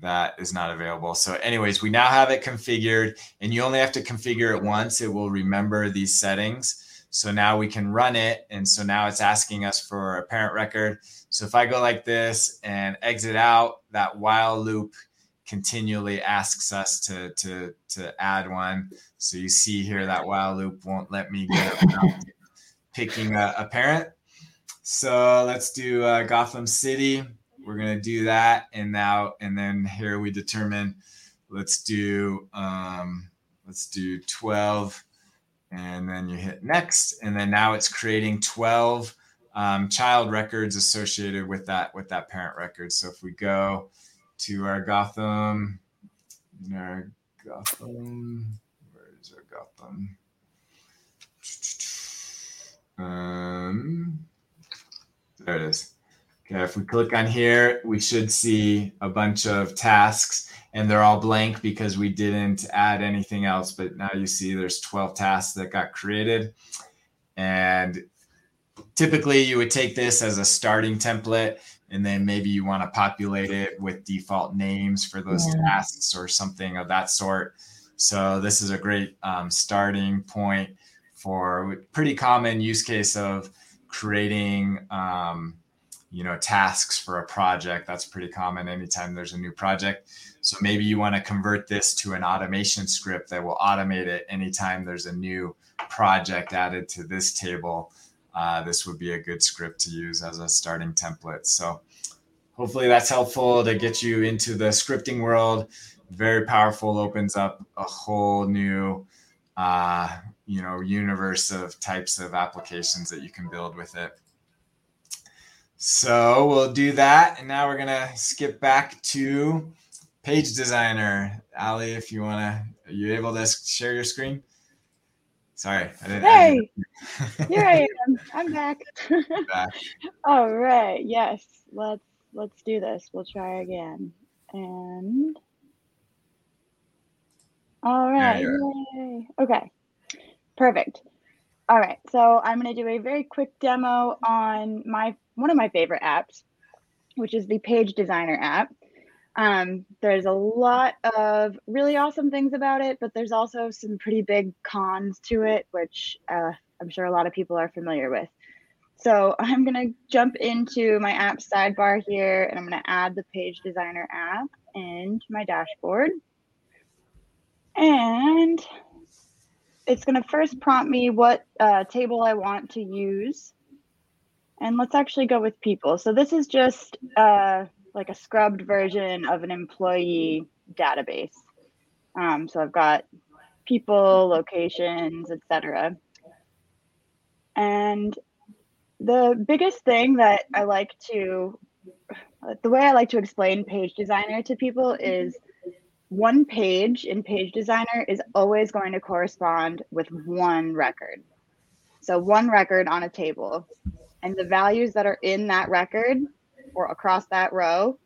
that is not available. So, anyways, we now have it configured, and you only have to configure it once. It will remember these settings. So now we can run it. And so now it's asking us for a parent record. So if I go like this and exit out, that while loop continually asks us to, to, to add one. So you see here that while loop won't let me get picking a, a, parent. So let's do uh, Gotham City we're to do that. And now, and then here we determine, let's do, um, let's do 12 and then you hit next. And then now it's creating 12 um, child records associated with that, with that parent record. So if we go to our Gotham, our Gotham, where is our Gotham? Um, there it is. Okay, if we click on here, we should see a bunch of tasks and they're all blank because we didn't add anything else. But now you see there's 12 tasks that got created. And typically you would take this as a starting template and then maybe you want to populate it with default names for those yeah. tasks or something of that sort. So this is a great um, starting point for pretty common use case of creating um, you know tasks for a project. That's pretty common anytime there's a new project. So maybe you want to convert this to an automation script that will automate it anytime there's a new project added to this table. Uh, this would be a good script to use as a starting template. So hopefully that's helpful to get you into the scripting world. Very powerful opens up a whole new uh, you know universe of types of applications that you can build with it so we'll do that. And now we're going to skip back to Page Designer. Ali, if you want to, are you able to share your screen? Sorry, I didn't. Hey, here I am. I'm back. back. All right. Yes. Let's let's do this. We'll try again. And all right. Yay. Okay. Perfect. All right. So I'm going to do a very quick demo on my one of my favorite apps, which is the Page Designer app. Um, there's a lot of really awesome things about it, but there's also some pretty big cons to it, which uh, I'm sure a lot of people are familiar with. So I'm going to jump into my app sidebar here and I'm going to add the Page Designer app into my dashboard. And it's going to first prompt me what uh, table I want to use. And let's actually go with people. So this is just uh, like a scrubbed version of an employee database. Um, so I've got people, locations, etc. And the biggest thing that I like to, the way I like to explain Page Designer to people is one page in Page Designer is always going to correspond with one record. So one record on a table, and the values that are in that record or across that row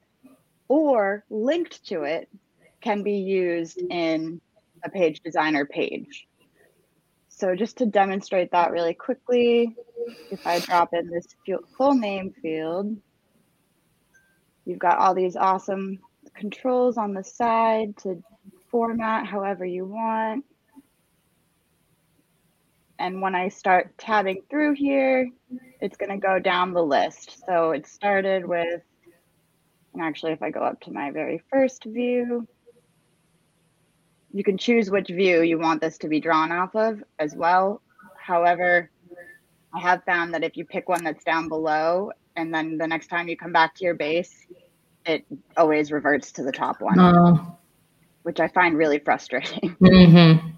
or linked to it can be used in a page designer page. So just to demonstrate that really quickly, if I drop in this full name field, you've got all these awesome controls on the side to format however you want. And when I start tabbing through here, it's going to go down the list. So it started with, and actually, if I go up to my very first view, you can choose which view you want this to be drawn off of as well. However, I have found that if you pick one that's down below and then the next time you come back to your base, it always reverts to the top one, oh. which I find really frustrating. Mm-hmm.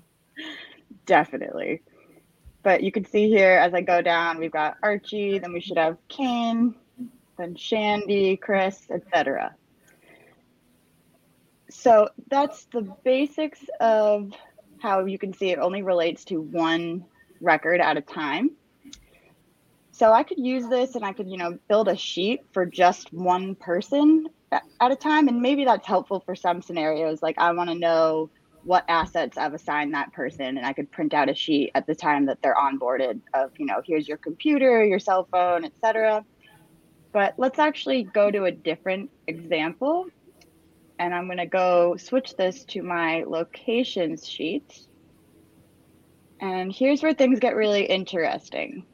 Definitely. But you can see here as I go down, we've got Archie, then we should have Kane, then Shandy, Chris, etc. So that's the basics of how you can see it only relates to one record at a time. So I could use this and I could, you know, build a sheet for just one person at a time. And maybe that's helpful for some scenarios. Like I want to know what assets I've assigned that person and I could print out a sheet at the time that they're onboarded of, you know, here's your computer, your cell phone, etc. But let's actually go to a different example. And I'm going to go switch this to my locations sheet. And here's where things get really interesting.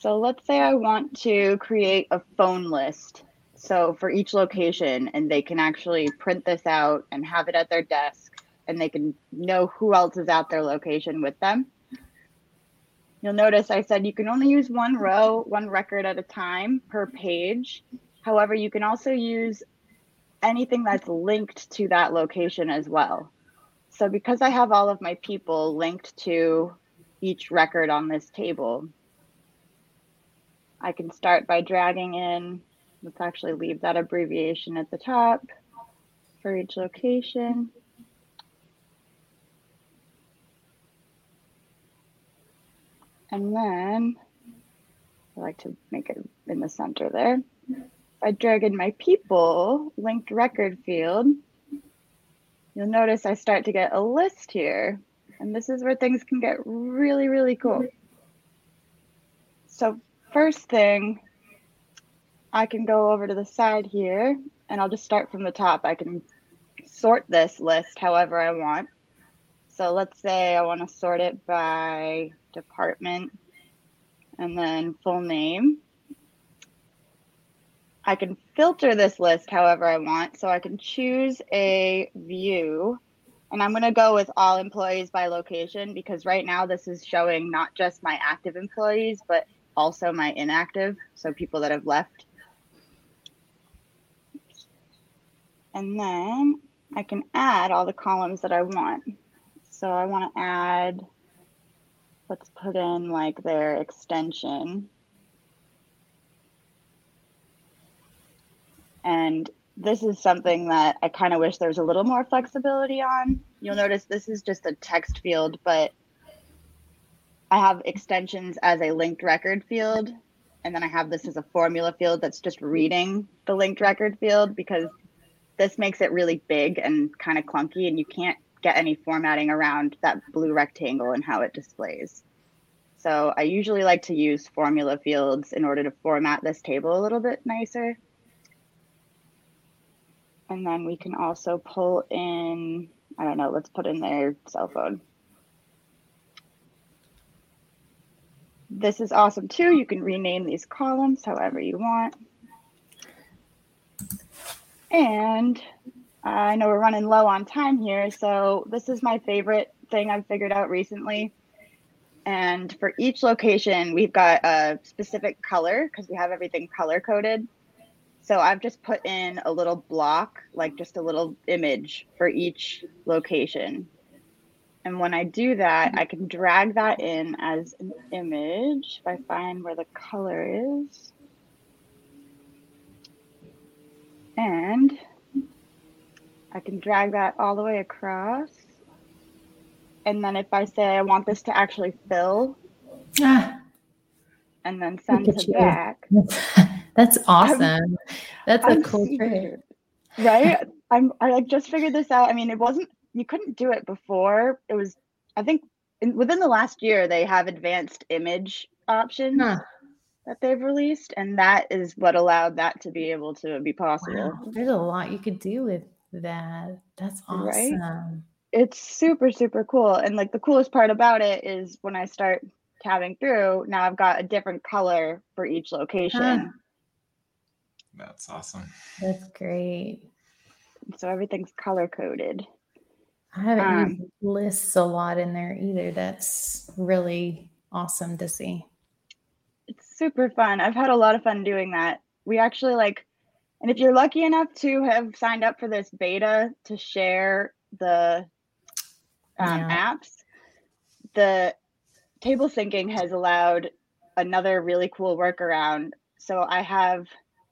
So let's say I want to create a phone list. So for each location, and they can actually print this out and have it at their desk and they can know who else is at their location with them. You'll notice I said you can only use one row, one record at a time per page. However, you can also use anything that's linked to that location as well. So because I have all of my people linked to each record on this table, I can start by dragging in, let's actually leave that abbreviation at the top for each location. And then I like to make it in the center there. I drag in my people linked record field. You'll notice I start to get a list here. And this is where things can get really, really cool. So first thing, I can go over to the side here and I'll just start from the top. I can sort this list however I want. So let's say I want to sort it by department, and then full name. I can filter this list however I want. So I can choose a view and I'm going to go with all employees by location because right now this is showing not just my active employees, but also my inactive. So people that have left. And then I can add all the columns that I want. So I want to add let's put in like their extension. And this is something that I kind of wish there was a little more flexibility on. You'll notice this is just a text field, but I have extensions as a linked record field, and then I have this as a formula field that's just reading the linked record field because this makes it really big and kind of clunky, and you can't get any formatting around that blue rectangle and how it displays. So I usually like to use formula fields in order to format this table a little bit nicer. And then we can also pull in, I don't know, let's put in their cell phone. This is awesome too. You can rename these columns however you want. And I know we're running low on time here, so this is my favorite thing I've figured out recently. And for each location, we've got a specific color because we have everything color coded. So I've just put in a little block, like just a little image for each location. And when I do that, I can drag that in as an image if I find where the color is. And I can drag that all the way across. And then if I say I want this to actually fill, ah, and then send it back. That's awesome. I'm, That's a I'm cool trick. Right? I'm I like just figured this out. I mean, it wasn't you couldn't do it before. It was I think in, within the last year they have advanced image options. Huh that they've released and that is what allowed that to be able to be possible wow. there's a lot you could do with that. That's awesome. Right? It's super, super cool. And like the coolest part about it is when I start tabbing through, now I've got a different color for each location. Huh. That's awesome. That's great. So everything's color coded. I haven't um, used lists a lot in there either. That's really awesome to see. It's super fun. I've had a lot of fun doing that. We actually like and if you're lucky enough to have signed up for this beta to share the um, yeah. apps, the table syncing has allowed another really cool workaround. So I have,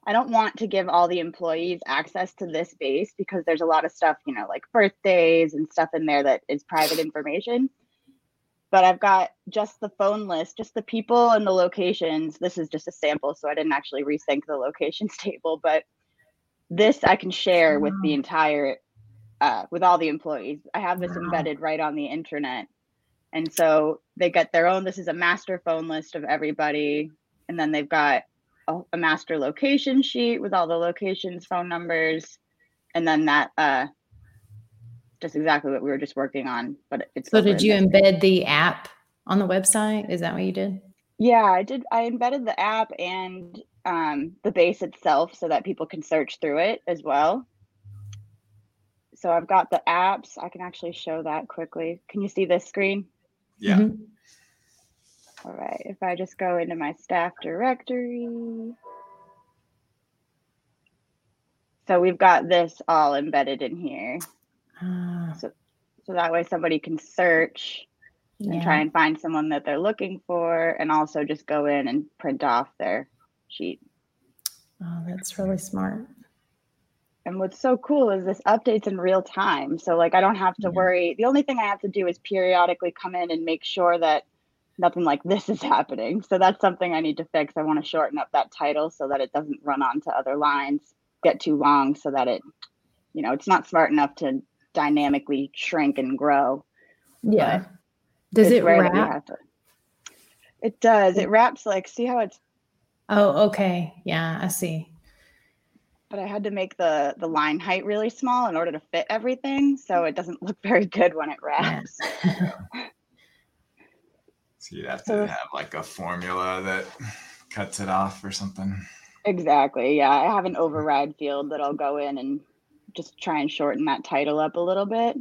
I don't want to give all the employees access to this base because there's a lot of stuff, you know, like birthdays and stuff in there that is private information. But I've got just the phone list, just the people and the locations. This is just a sample, so I didn't actually resync the locations table, but this I can share with the entire uh, with all the employees. I have this embedded right on the internet. And so they get their own. This is a master phone list of everybody. And then they've got a, a master location sheet with all the locations, phone numbers. And then that, uh, just exactly what we were just working on. But it's so, did you embed the app on the website? Is that what you did? Yeah, I did. I embedded the app and um, the base itself so that people can search through it as well. So I've got the apps. I can actually show that quickly. Can you see this screen? Yeah. Mm-hmm. All right. If I just go into my staff directory. So we've got this all embedded in here. Uh, so, so that way somebody can search yeah. and try and find someone that they're looking for and also just go in and print off their sheet. Oh, that's really smart. And what's so cool is this updates in real time. So like I don't have to yeah. worry. The only thing I have to do is periodically come in and make sure that nothing like this is happening. So that's something I need to fix. I want to shorten up that title so that it doesn't run onto other lines, get too long so that it, you know, it's not smart enough to dynamically shrink and grow. Yeah. Does it wrap? To, it does. It wraps like see how it's Oh, okay. Yeah, I see. But I had to make the the line height really small in order to fit everything, so it doesn't look very good when it wraps. so you'd have to have like a formula that cuts it off or something. Exactly. Yeah, I have an override field that I'll go in and just try and shorten that title up a little bit.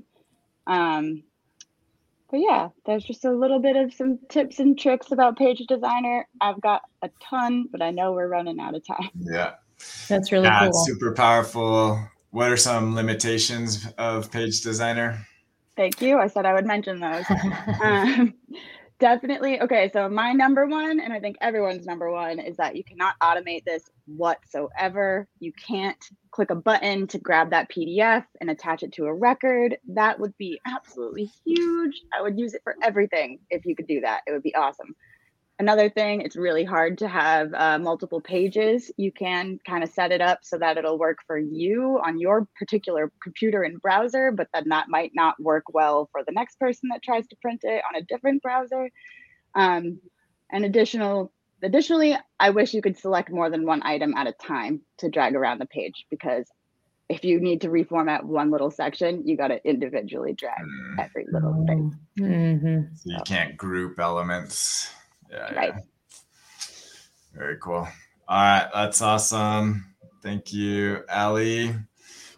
Um, but yeah, there's just a little bit of some tips and tricks about Page Designer. I've got a ton, but I know we're running out of time. Yeah. That's really yeah, cool. super powerful. What are some limitations of Page Designer? Thank you. I said I would mention those. um, definitely. Okay. So, my number one, and I think everyone's number one, is that you cannot automate this whatsoever. You can't click a button to grab that PDF and attach it to a record. That would be absolutely huge. I would use it for everything if you could do that. It would be awesome. Another thing, it's really hard to have uh, multiple pages. You can kind of set it up so that it'll work for you on your particular computer and browser, but then that might not work well for the next person that tries to print it on a different browser. Um, and additional, additionally, I wish you could select more than one item at a time to drag around the page because if you need to reformat one little section, you got to individually drag mm. every little thing. Mm-hmm. So you can't group elements. Yeah, right. Yeah. Very cool. All right, that's awesome. Thank you, Ali,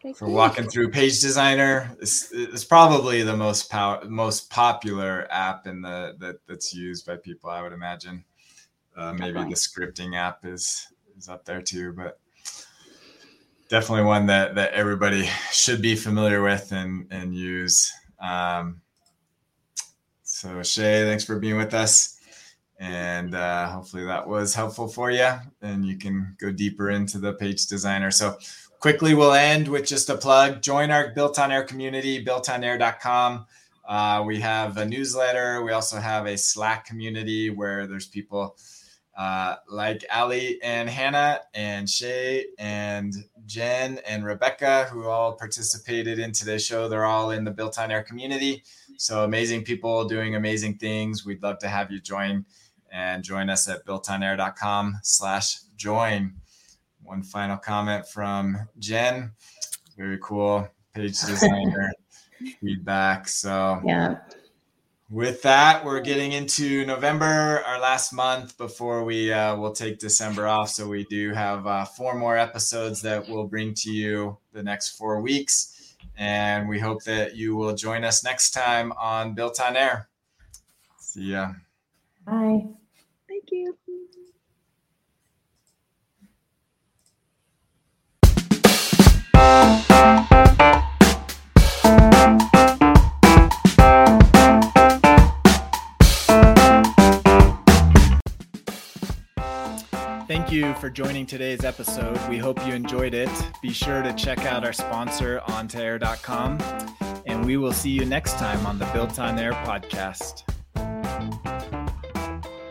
Thank for you. walking through Page Designer. It's, it's probably the most power, most popular app in the that, that's used by people. I would imagine. Uh, maybe the scripting app is is up there too, but definitely one that that everybody should be familiar with and and use. Um, so Shay, thanks for being with us and uh, hopefully that was helpful for you and you can go deeper into the page designer. So quickly we'll end with just a plug. Join our built on air community builtonair.com uh, we have a newsletter. We also have a slack community where there's people uh, like ali and hannah and shay and jen and rebecca who all participated in today's show. They're all in the built on air community. So amazing people doing amazing things. We'd love to have you join and join us at builtonair.com slash join. One final comment from Jen. Very cool page designer feedback. So yeah. With that, we're getting into November, our last month before we uh, will take December off. So we do have uh, four more episodes that we'll bring to you the next four weeks, and we hope that you will join us next time on Built on Air. See ya. Bye. Thank you. Thank you for joining today's episode. We hope you enjoyed it. Be sure to check out our sponsor, on2air.com, and we will see you next time on the Built on Air podcast.